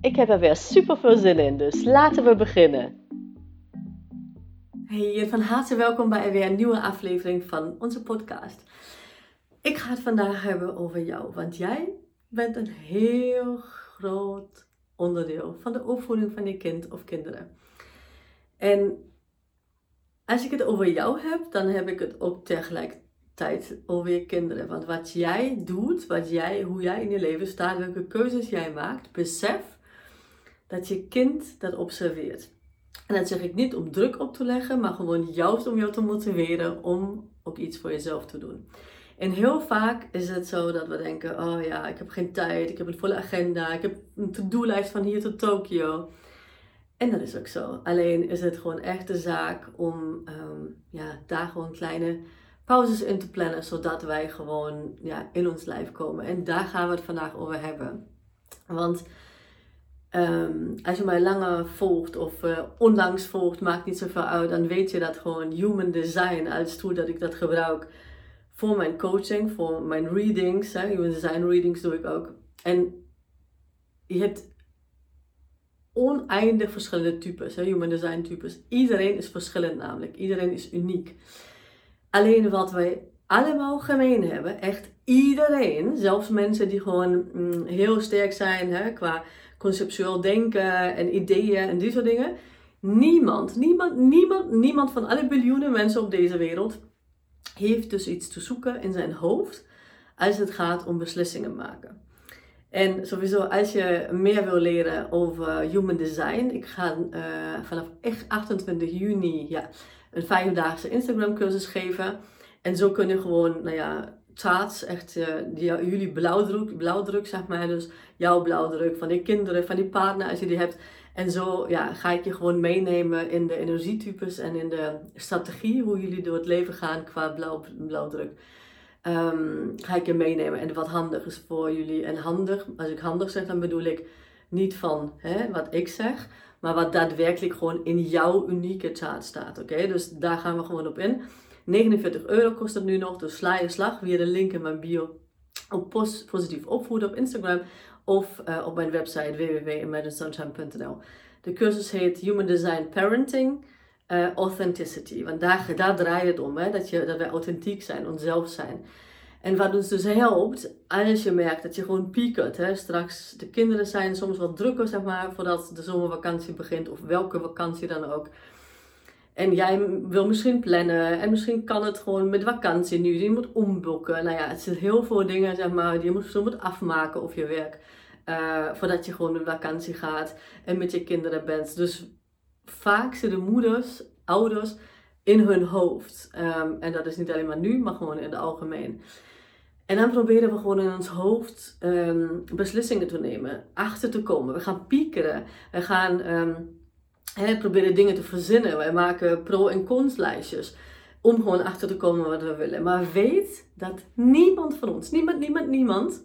Ik heb er weer super veel zin in, dus laten we beginnen. Hey, van harte welkom bij weer een nieuwe aflevering van onze podcast. Ik ga het vandaag hebben over jou, want jij bent een heel groot onderdeel van de opvoeding van je kind of kinderen. En als ik het over jou heb, dan heb ik het ook tegelijk tijd over je kinderen. Want wat jij doet, wat jij, hoe jij in je leven staat, welke keuzes jij maakt, besef dat je kind dat observeert. En dat zeg ik niet om druk op te leggen, maar gewoon juist om jou te motiveren om ook iets voor jezelf te doen. En heel vaak is het zo dat we denken: oh ja, ik heb geen tijd, ik heb een volle agenda, ik heb een to-do-lijst van hier tot Tokio. En dat is ook zo. Alleen is het gewoon echt de zaak om um, ja, daar gewoon kleine pauzes in te plannen, zodat wij gewoon ja, in ons lijf komen. En daar gaan we het vandaag over hebben. Want ehm, als je mij langer volgt of uh, onlangs volgt, maakt niet zoveel uit, dan weet je dat gewoon human design als tool dat ik dat gebruik voor mijn coaching, voor mijn readings. Hè, human design readings doe ik ook. En je hebt oneindig verschillende types, hè, human design types. Iedereen is verschillend namelijk. Iedereen is uniek. Alleen wat wij allemaal gemeen hebben, echt iedereen, zelfs mensen die gewoon mm, heel sterk zijn hè, qua conceptueel denken en ideeën en die soort dingen. Niemand, niemand, niemand, niemand van alle biljoenen mensen op deze wereld heeft dus iets te zoeken in zijn hoofd als het gaat om beslissingen maken. En sowieso, als je meer wil leren over human design, ik ga uh, vanaf echt 28 juni ja, een vijfdaagse Instagram cursus geven. En zo kun je gewoon, nou ja, charts, echt uh, die, jullie blauwdruk, blauwdruk zeg maar. Dus jouw blauwdruk van die kinderen, van die partner als je die hebt. En zo ja, ga ik je gewoon meenemen in de energietypes en in de strategie, hoe jullie door het leven gaan qua blauw, blauwdruk. Um, ga ik je meenemen en wat handig is voor jullie. En handig, als ik handig zeg, dan bedoel ik niet van hè, wat ik zeg, maar wat daadwerkelijk gewoon in jouw unieke chart staat. Oké, dus daar gaan we gewoon op in. 49 euro kost het nu nog, dus sla je slag via de link in mijn bio op positief opvoeden op Instagram of uh, op mijn website www.imaginesunshine.nl. De cursus heet Human Design Parenting uh, Authenticity, want daar, daar draait het om, hè? Dat, je, dat wij authentiek zijn, onszelf zijn. En wat ons dus helpt, als je merkt dat je gewoon piekert. Hè? Straks, de kinderen zijn soms wat drukker, zeg maar, voordat de zomervakantie begint. Of welke vakantie dan ook. En jij wil misschien plannen. En misschien kan het gewoon met vakantie nu. Je moet omboeken. Nou ja, het zijn heel veel dingen, zeg maar, die je moet, zo moet afmaken of je werk. Uh, voordat je gewoon met vakantie gaat en met je kinderen bent. Dus vaak zitten moeders, ouders in hun hoofd. Um, en dat is niet alleen maar nu, maar gewoon in het algemeen. En dan proberen we gewoon in ons hoofd um, beslissingen te nemen, achter te komen. We gaan piekeren. We gaan um, proberen dingen te verzinnen. Wij maken pro- en cons-lijstjes om gewoon achter te komen wat we willen. Maar weet dat niemand van ons, niemand, niemand, niemand,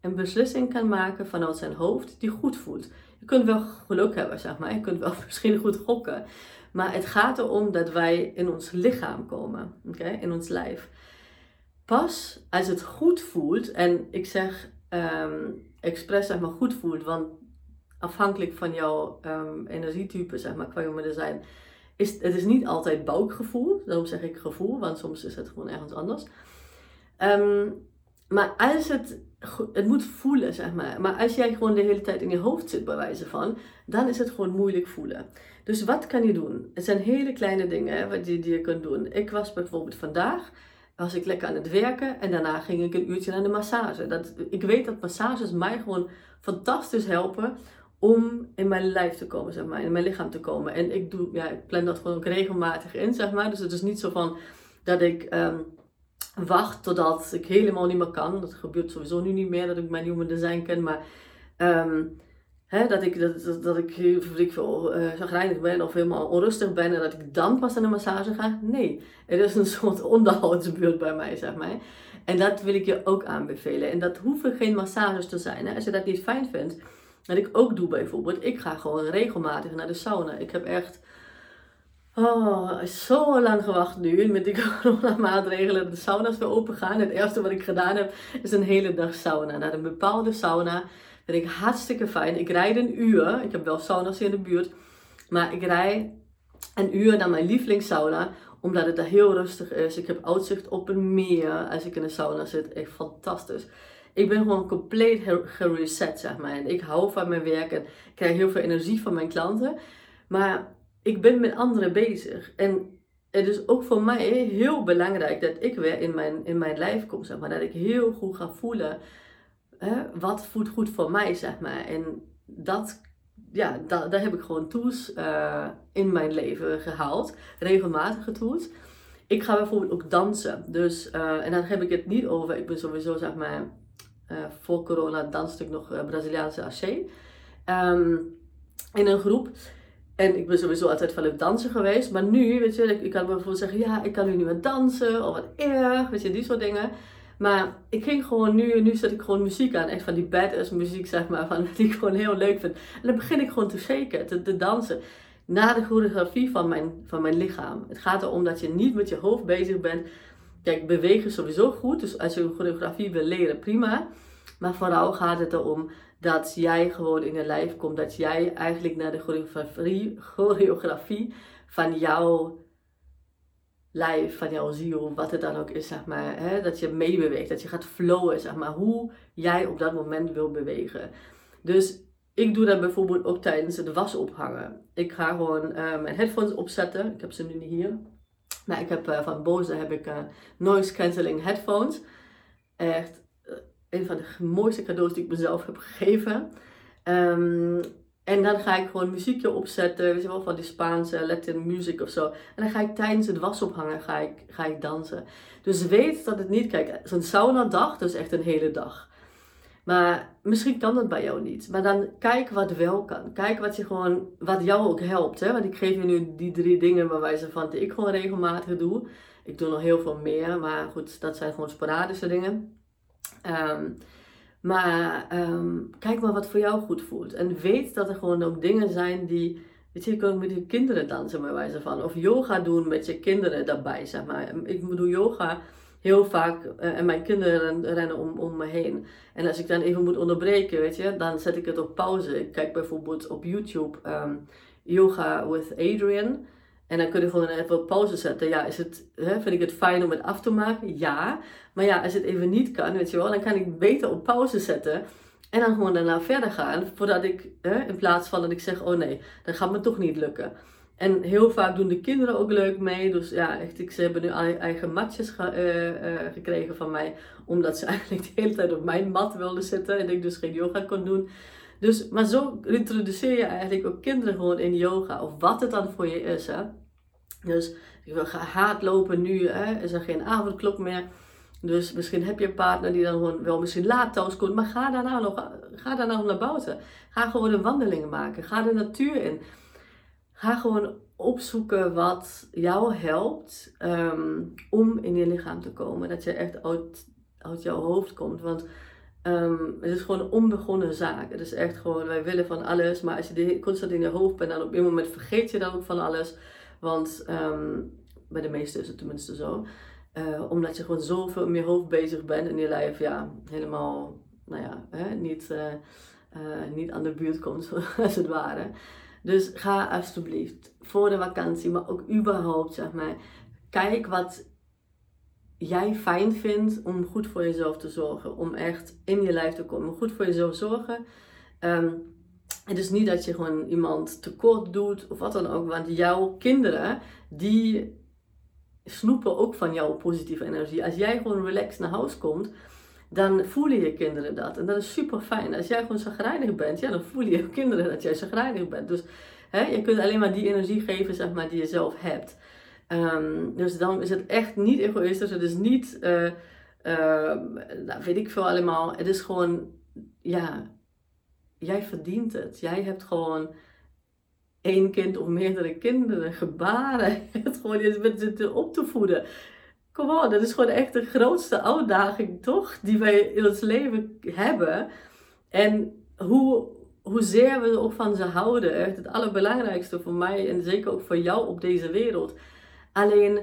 een beslissing kan maken vanuit zijn hoofd die goed voelt. Je kunt wel geluk hebben, zeg maar. Je kunt wel misschien goed gokken. Maar het gaat erom dat wij in ons lichaam komen, okay? in ons lijf. Pas als het goed voelt, en ik zeg um, expres zeg maar goed voelt, want afhankelijk van jouw um, energietype, zeg maar, qua je zijn, is het is niet altijd buikgevoel. Daarom zeg ik gevoel, want soms is het gewoon ergens anders. Um, maar als het, het moet voelen, zeg maar. Maar als jij gewoon de hele tijd in je hoofd zit, bij wijze van, dan is het gewoon moeilijk voelen. Dus wat kan je doen? Het zijn hele kleine dingen hè, die, die je kunt doen. Ik was bijvoorbeeld vandaag, was ik lekker aan het werken en daarna ging ik een uurtje naar de massage. Dat, ik weet dat massages mij gewoon fantastisch helpen om in mijn lijf te komen, zeg maar, in mijn lichaam te komen. En ik, doe, ja, ik plan dat gewoon ook regelmatig in, zeg maar. Dus het is niet zo van dat ik um, wacht totdat ik helemaal niet meer kan. Dat gebeurt sowieso nu niet meer dat ik mijn human design ken, maar um, hè, dat ik, dat, dat, dat ik, ik veel uh, ben of helemaal onrustig ben en dat ik dan pas aan de massage ga. Nee, er is een soort onderhoudsbeurt bij mij, zeg maar. En dat wil ik je ook aanbevelen. En dat hoeven geen massages te zijn. Hè. Als je dat niet fijn vindt, wat ik ook doe bijvoorbeeld, ik ga gewoon regelmatig naar de sauna. Ik heb echt oh, zo lang gewacht nu met die coronamaatregelen. De sauna's weer open gaan. Het eerste wat ik gedaan heb, is een hele dag sauna. Naar een bepaalde sauna. Dat ik hartstikke fijn. Ik rijd een uur. Ik heb wel sauna's in de buurt. Maar ik rijd een uur naar mijn lievelingssauna omdat het daar heel rustig is. Ik heb uitzicht op een meer als ik in een sauna zit. Echt fantastisch ik ben gewoon compleet gereset, zeg maar. En ik hou van mijn werk en krijg heel veel energie van mijn klanten. Maar ik ben met anderen bezig. En het is ook voor mij heel belangrijk dat ik weer in mijn, in mijn lijf kom, zeg maar. Dat ik heel goed ga voelen hè, wat voelt goed voor mij, zeg maar. En dat, ja, daar, daar heb ik gewoon tools uh, in mijn leven gehaald. Regelmatige tools. Ik ga bijvoorbeeld ook dansen. Dus, uh, en dan heb ik het niet over, ik ben sowieso, zeg maar voor corona danste ik nog uh, Braziliaanse AC. Um, in een groep. En ik ben sowieso altijd van het dansen geweest. Maar nu, weet je, ik, ik kan bijvoorbeeld zeggen, ja, ik kan nu niet meer dansen. Of wat erg, weet je, die soort dingen. Maar ik ging gewoon nu, nu zet ik gewoon muziek aan. Echt van die badass muziek, zeg maar, van, die ik gewoon heel leuk vind. En dan begin ik gewoon te shaken, te, te dansen. Na de choreografie van mijn, van mijn lichaam. Het gaat erom dat je niet met je hoofd bezig bent. Kijk, bewegen is sowieso goed. Dus als je een choreografie wil leren, prima. Maar vooral gaat het erom dat jij gewoon in je lijf komt. Dat jij eigenlijk naar de choreografie, choreografie van jouw lijf, van jouw ziel, wat het dan ook is, zeg maar. Hè? Dat je meebeweegt, dat je gaat flowen, zeg maar. Hoe jij op dat moment wil bewegen. Dus ik doe dat bijvoorbeeld ook tijdens het was ophangen. Ik ga gewoon uh, mijn headphones opzetten. Ik heb ze nu niet hier. Maar ik heb uh, van Bose heb ik uh, noise cancelling headphones. Echt uh, een van de mooiste cadeaus die ik mezelf heb gegeven. Um, en dan ga ik gewoon muziekje opzetten, weet je wel, van die Spaanse Latin music of zo. En dan ga ik tijdens het was ophangen, ga ik, ga ik dansen. Dus weet dat het niet, kijk, zo'n sauna dag, dat is echt een hele dag. Maar misschien kan dat bij jou niet. Maar dan kijk wat wel kan. Kijk wat, je gewoon, wat jou ook helpt. Hè? Want ik geef je nu die drie dingen waar wijze van ik gewoon regelmatig doe. Ik doe nog heel veel meer. Maar goed, dat zijn gewoon sporadische dingen. Um, maar um, kijk maar wat voor jou goed voelt. En weet dat er gewoon ook dingen zijn die. Weet je, kan ook met je kinderen dansen, bij wijze van. Of yoga doen met je kinderen daarbij, zeg maar. Ik doe yoga heel vaak uh, en mijn kinderen rennen om, om me heen. En als ik dan even moet onderbreken, weet je, dan zet ik het op pauze. Ik kijk bijvoorbeeld op YouTube um, Yoga with Adrian. En dan kun je gewoon even op pauze zetten. Ja, is het, hè, vind ik het fijn om het af te maken? Ja. Maar ja, als het even niet kan, weet je wel, dan kan ik beter op pauze zetten. En dan gewoon daarna verder gaan. Voordat ik, hè, in plaats van dat ik zeg, oh nee, dat gaat me toch niet lukken. En heel vaak doen de kinderen ook leuk mee. Dus ja, echt, ze hebben nu eigen matjes uh, uh, gekregen van mij. Omdat ze eigenlijk de hele tijd op mijn mat wilden zitten. En ik dus geen yoga kon doen. Dus, maar zo introduceer je eigenlijk ook kinderen gewoon in yoga. Of wat het dan voor je is. Hè. Dus ik wil haatlopen nu. Hè, is er geen avondklok meer. Dus misschien heb je een partner die dan gewoon wel misschien laat thuis komt. Maar ga daarna nog, ga daarna nog naar buiten. Ga gewoon een wandeling maken. Ga de natuur in. Ga gewoon opzoeken wat jou helpt um, om in je lichaam te komen. Dat je echt uit, uit jouw hoofd komt. Want um, het is gewoon een onbegonnen zaak. Het is echt gewoon, wij willen van alles. Maar als je constant in je hoofd bent, dan op een moment vergeet je dan ook van alles. Want um, bij de meesten is het tenminste zo. Uh, omdat je gewoon zoveel in je hoofd bezig bent en je lijf ja, helemaal nou ja, hè, niet, uh, uh, niet aan de buurt komt, als het ware. Dus ga alsjeblieft voor de vakantie, maar ook überhaupt, zeg maar, kijk wat jij fijn vindt om goed voor jezelf te zorgen. Om echt in je lijf te komen. Goed voor jezelf zorgen. Um, het is niet dat je gewoon iemand tekort doet of wat dan ook. Want jouw kinderen, die snoepen ook van jouw positieve energie. Als jij gewoon relaxed naar huis komt, dan voelen je kinderen dat. En dat is super fijn. Als jij gewoon zagrijnig bent, ja, dan voelen je kinderen dat jij zagrijnig bent. Dus hè, je kunt alleen maar die energie geven, zeg maar, die je zelf hebt. Um, dus dan is het echt niet egoïstisch. Het is niet, uh, weet ik veel allemaal. Het is gewoon, ja, jij verdient het. Jij hebt gewoon één kind of meerdere kinderen, gebaren. Het gewoon je bent op te voeden. Kom on, dat is gewoon echt de grootste uitdaging, toch? Die wij in ons leven hebben. En hoe, hoezeer we ook van ze houden, echt het allerbelangrijkste voor mij en zeker ook voor jou op deze wereld. Alleen,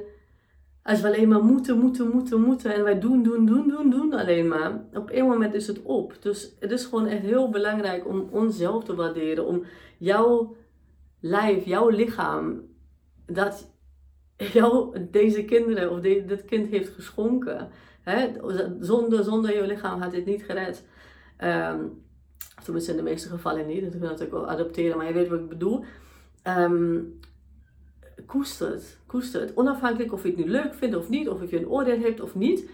als we alleen maar moeten, moeten, moeten, moeten en wij doen, doen, doen, doen, doen alleen maar, op een moment is het op. Dus het is gewoon echt heel belangrijk om onszelf te waarderen, om jouw lijf, jouw lichaam, dat jou deze kinderen of dit kind heeft geschonken. Hè? Zonder, zonder jouw lichaam had dit niet gered. Um, tenminste in de meeste gevallen niet. Dat kun je natuurlijk wel adopteren, maar je weet wat ik bedoel. Um, koester het. Koester het. Onafhankelijk of je het nu leuk vindt of niet, of je een oordeel hebt of niet.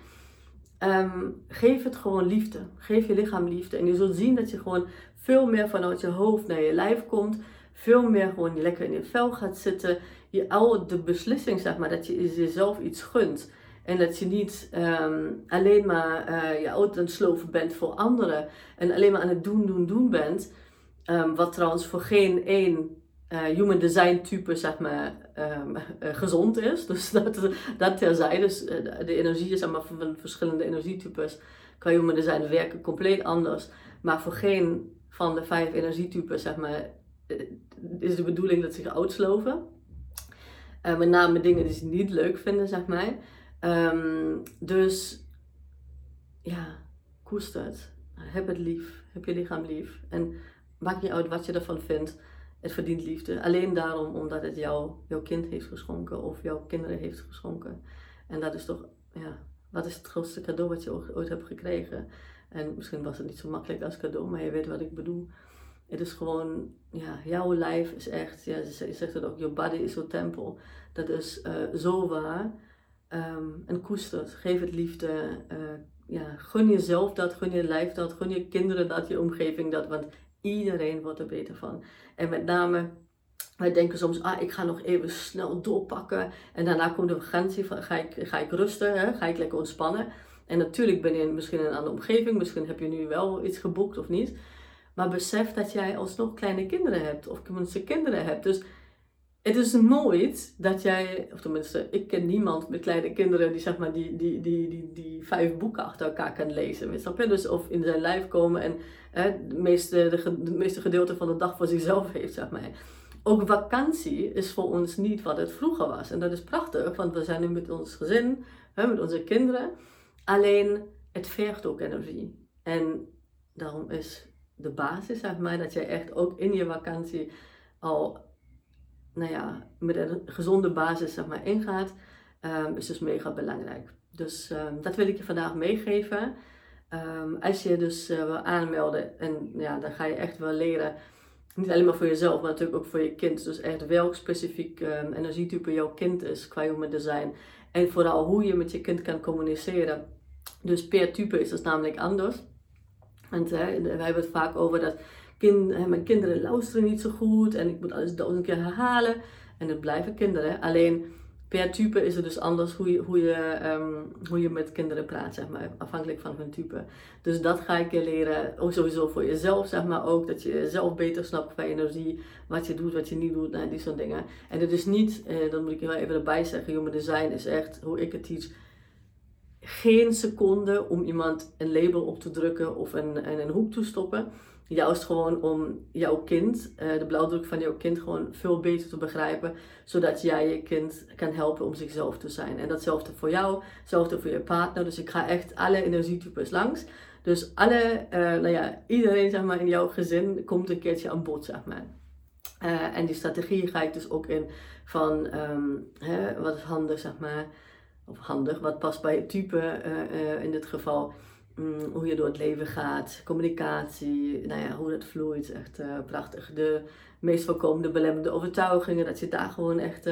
Ehm, geef het gewoon liefde. Geef je lichaam liefde. En je zult zien dat je gewoon veel meer vanuit je hoofd naar je lijf komt veel meer gewoon lekker in je vel gaat zitten. Je al de beslissing, zeg maar, dat je jezelf iets gunt. En dat je niet ehm, alleen maar uh, je aan het sloven bent voor anderen. En alleen maar aan het doen, doen, doen bent. Um, wat trouwens voor geen één uh, human design type, zeg maar, um, uh, gezond is. Dus dat, dat terzijde. Dus de energie zeg maar, van verschillende energietypes qua human design werken compleet anders. Maar voor geen van de vijf energietypes, zeg maar, is de bedoeling dat ze zich uitsloven. Uh, met name dingen die ze niet leuk vinden, zeg maar. Um, dus ja, koester het. Heb het lief. Heb je lichaam lief. En maakt niet uit wat je ervan vindt. Het verdient liefde. Alleen daarom omdat het jou, jouw kind heeft geschonken of jouw kinderen heeft geschonken. En dat is toch, ja, wat is het grootste cadeau wat je ooit hebt gekregen? En misschien was het niet zo makkelijk als cadeau, maar je weet wat ik bedoel. Het is gewoon, ja, jouw lijf is echt, ja, ze zegt het ook, your body is your temple. Dat is uh, zo waar. Um, en koester het, geef het liefde. Uh, ja, gun jezelf dat, gun je lijf dat, gun je kinderen dat, je omgeving dat. Want iedereen wordt er beter van. En met name, wij denken soms, ah, ik ga nog even snel doorpakken. En daarna komt de vakantie, ga ik, ga ik rusten, hè? ga ik lekker ontspannen. En natuurlijk ben je misschien in een andere omgeving, misschien heb je nu wel iets geboekt of niet. Maar besef dat jij alsnog kleine kinderen hebt. Of tenminste kinderen hebt. Dus het is nooit dat jij, of tenminste, ik ken niemand met kleine kinderen die zeg maar die, die, die, die, die vijf boeken achter elkaar kan lezen. Dus of in zijn lijf komen en hè, de, meeste, de, de meeste gedeelte van de dag voor zichzelf heeft, zeg maar. Ook vakantie is voor ons niet wat het vroeger was. En dat is prachtig, want we zijn nu met ons gezin, hè, met onze kinderen. Alleen, het vergt ook energie. En daarom is de basis, zeg maar, dat jij echt ook in je vakantie al, nou ja, met een gezonde basis, zeg maar, ingaat, um, is dus mega belangrijk. Dus um, dat wil ik je vandaag meegeven. Um, als je dus uh, wil aanmelden, en ja, dan ga je echt wel leren, niet alleen maar voor jezelf, maar natuurlijk ook voor je kind. Dus echt welk specifiek energietype jouw kind is qua human design. En vooral hoe je met je kind kan communiceren. Dus per type is dat namelijk anders. Want we hebben het vaak over dat mijn kinderen luisteren niet zo goed en ik moet alles duizend keer herhalen. En het blijven kinderen. Alleen per type is het dus anders hoe je, hoe je, um, hoe je met kinderen praat, zeg maar, afhankelijk van hun type. Dus dat ga ik je leren, ook sowieso voor jezelf, zeg maar ook, dat je zelf beter snapt qua energie, wat je doet, wat je niet doet, nou, die soort dingen. En het is niet, eh, dat moet ik je wel even erbij zeggen, human design is echt, hoe ik het teach, geen seconde om iemand een label op te drukken of een, in een hoek te stoppen. Juist gewoon om jouw kind, uh, de blauwdruk van jouw kind, gewoon veel beter te begrijpen. Zodat jij je kind kan helpen om zichzelf te zijn. En datzelfde voor jou, hetzelfde voor je partner. Dus ik ga echt alle energietypes langs. Dus alle, uh, nou ja, iedereen zeg maar in jouw gezin komt een keertje aan bod, zeg maar. Uh, en die strategie ga ik dus ook in van um, hè, wat is handig, zeg maar of handig, wat past bij het type uh, in dit geval. Um, hoe je door het leven gaat, communicatie, nou ja, hoe dat vloeit, echt uh, prachtig. De meest voorkomende belemmerende overtuigingen, dat je daar gewoon echt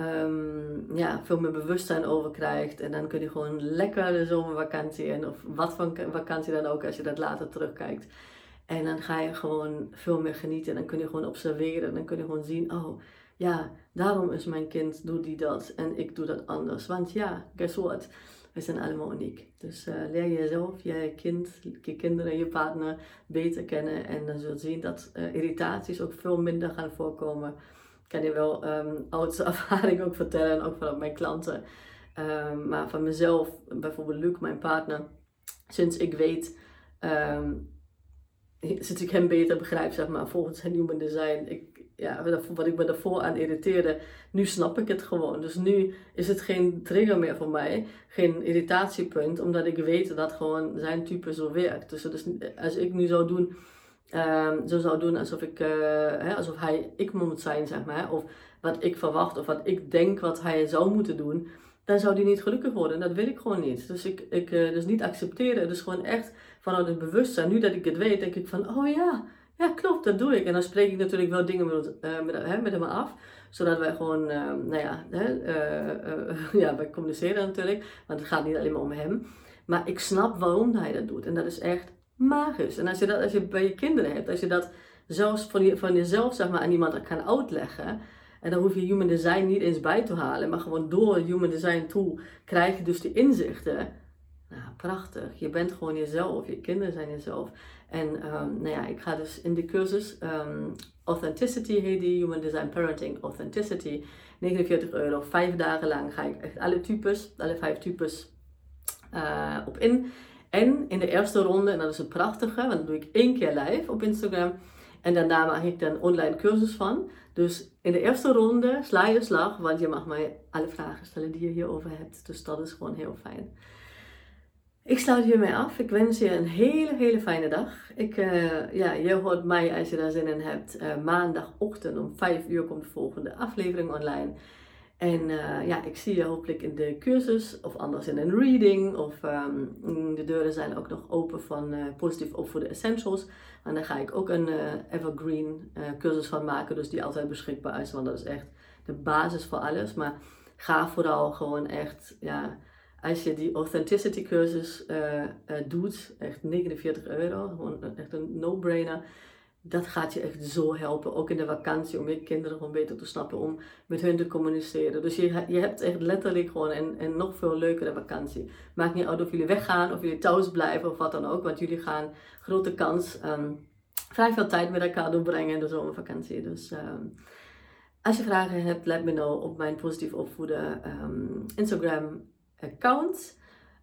um, ja, veel meer bewustzijn over krijgt. En dan kun je gewoon lekker de zomervakantie in, of wat van vakantie dan ook, als je dat later terugkijkt. En dan ga je gewoon veel meer genieten. En dan kun je gewoon observeren. En dan kun je gewoon zien, oh ja, daarom is mijn kind, doet die dat en ik doe dat anders. Want ja, guess what? We zijn allemaal uniek. Dus uh, leer jezelf, je kind, je kinderen, je partner beter kennen. En dan zul je zien dat uh, irritaties ook veel minder gaan voorkomen. Ik kan je wel um, oudste ervaring ook vertellen, ook van mijn klanten. Um, maar van mezelf, bijvoorbeeld Luc, mijn partner. Sinds ik weet, um, sinds ik hem beter begrijp, zeg maar, volgens zijn human design. Ik, ja, wat ik me daarvoor aan irriteerde, nu snap ik het gewoon. Dus nu is het geen trigger meer voor mij, geen irritatiepunt, omdat ik weet dat gewoon zijn type zo werkt. Dus, dus als ik nu zou doen, um, zo zou doen alsof, ik, uh, hè, alsof hij ik moet zijn, zeg maar, of wat ik verwacht, of wat ik denk wat hij zou moeten doen, dan zou hij niet gelukkig worden. Dat wil ik gewoon niet. Dus ik, ik uh, dus niet accepteren, dus gewoon echt vanuit het bewustzijn. Nu dat ik het weet, denk ik van, oh ja, ja, klopt, dat doe ik. En dan spreek ik natuurlijk wel dingen met, uh, met, hem af. Zodat wij gewoon, uh, nou ja, hè, uh, ja, wij communiceren natuurlijk. Want het gaat niet alleen maar om hem. Maar ik snap waarom hij dat doet. En dat is echt magisch. En als je dat als je bij je kinderen hebt, als je dat zelfs van, je, van jezelf zeg maar, aan iemand kan uitleggen. En dan hoef je human design niet eens bij te halen. Maar gewoon door human design tool krijg je dus die inzichten. Nou, prachtig. Je bent gewoon jezelf. Je kinderen zijn jezelf. En um, nou ja, ik ga dus in de cursus um, Authenticity heet die, Human Design Parenting Authenticity. 49 euro, vijf dagen lang ga ik echt alle types, alle vijf types uh, op in. En in de eerste ronde, en dat is het prachtige, want dat doe ik één keer live op Instagram. En daarna maak ik dan online cursus van. Dus in de eerste ronde sla je slag, want je mag mij alle vragen stellen die je hierover hebt. Dus dat is gewoon heel fijn. Ik sluit hiermee af. Ik wens je een hele, hele fijne dag. Ik, uh, ja, je hoort mij als je daar zin in hebt. Uh, maandagochtend om 5 uur komt de volgende aflevering online. En uh, ja, ik zie je hopelijk in de cursus of anders in een reading. Of um, de deuren zijn ook nog open van positief opvoeden essentials. En daar ga ik ook een evergreen cursus van maken. Dus die altijd beschikbaar is. Want dat is echt de basis voor alles. Maar ga vooral gewoon echt ja, als je die authenticity cursus uh, uh, doet, echt 49 euro, gewoon echt een no-brainer. Dat gaat je echt zo helpen, ook in de vakantie, om je kinderen gewoon beter te snappen, om met hun te communiceren. Dus je, je hebt echt letterlijk gewoon een, een nog veel leukere vakantie. Maakt niet uit of jullie weggaan, of jullie thuis blijven, of wat dan ook, want jullie gaan grote kans um, vrij veel tijd met elkaar doorbrengen in de zomervakantie. Dus um, als je vragen hebt, let me know op mijn positief opvoeden um, Instagram account.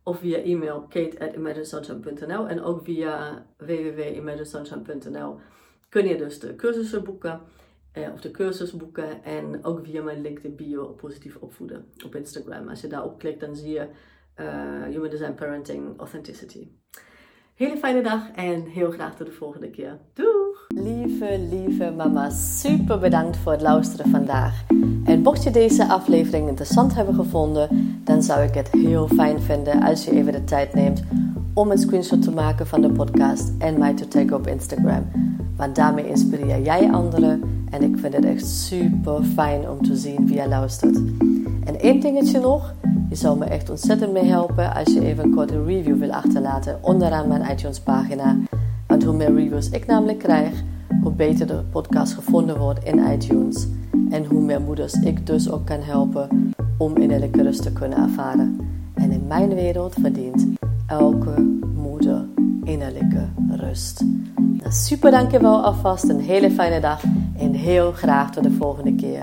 Of via e-mail kate.imaginesunshine.nl en ook via www.imaginesunshine.nl kun je dus de cursussen boeken. Eh, of de cursus boeken en ook via mijn LinkedIn bio positief opvoeden op Instagram. Als je daarop klikt dan zie je uh, Human Design Parenting Authenticity. Hele fijne dag en heel graag tot de volgende keer. Doeg! Lieve, lieve mama, super bedankt voor het luisteren vandaag. Mocht je deze aflevering interessant hebben gevonden, dan zou ik het heel fijn vinden als je even de tijd neemt om een screenshot te maken van de podcast en mij te taggen op Instagram. Want daarmee inspireer jij anderen en ik vind het echt super fijn om te zien wie je luistert. En één dingetje nog, je zou me echt ontzettend mee helpen als je even een korte review wil achterlaten onderaan mijn iTunes pagina. Want hoe meer reviews ik namelijk krijg, hoe beter de podcast gevonden wordt in iTunes. En hoe meer moeders ik dus ook kan helpen om innerlijke rust te kunnen ervaren. En in mijn wereld verdient elke moeder innerlijke rust. Super dankjewel alvast, een hele fijne dag en heel graag tot de volgende keer.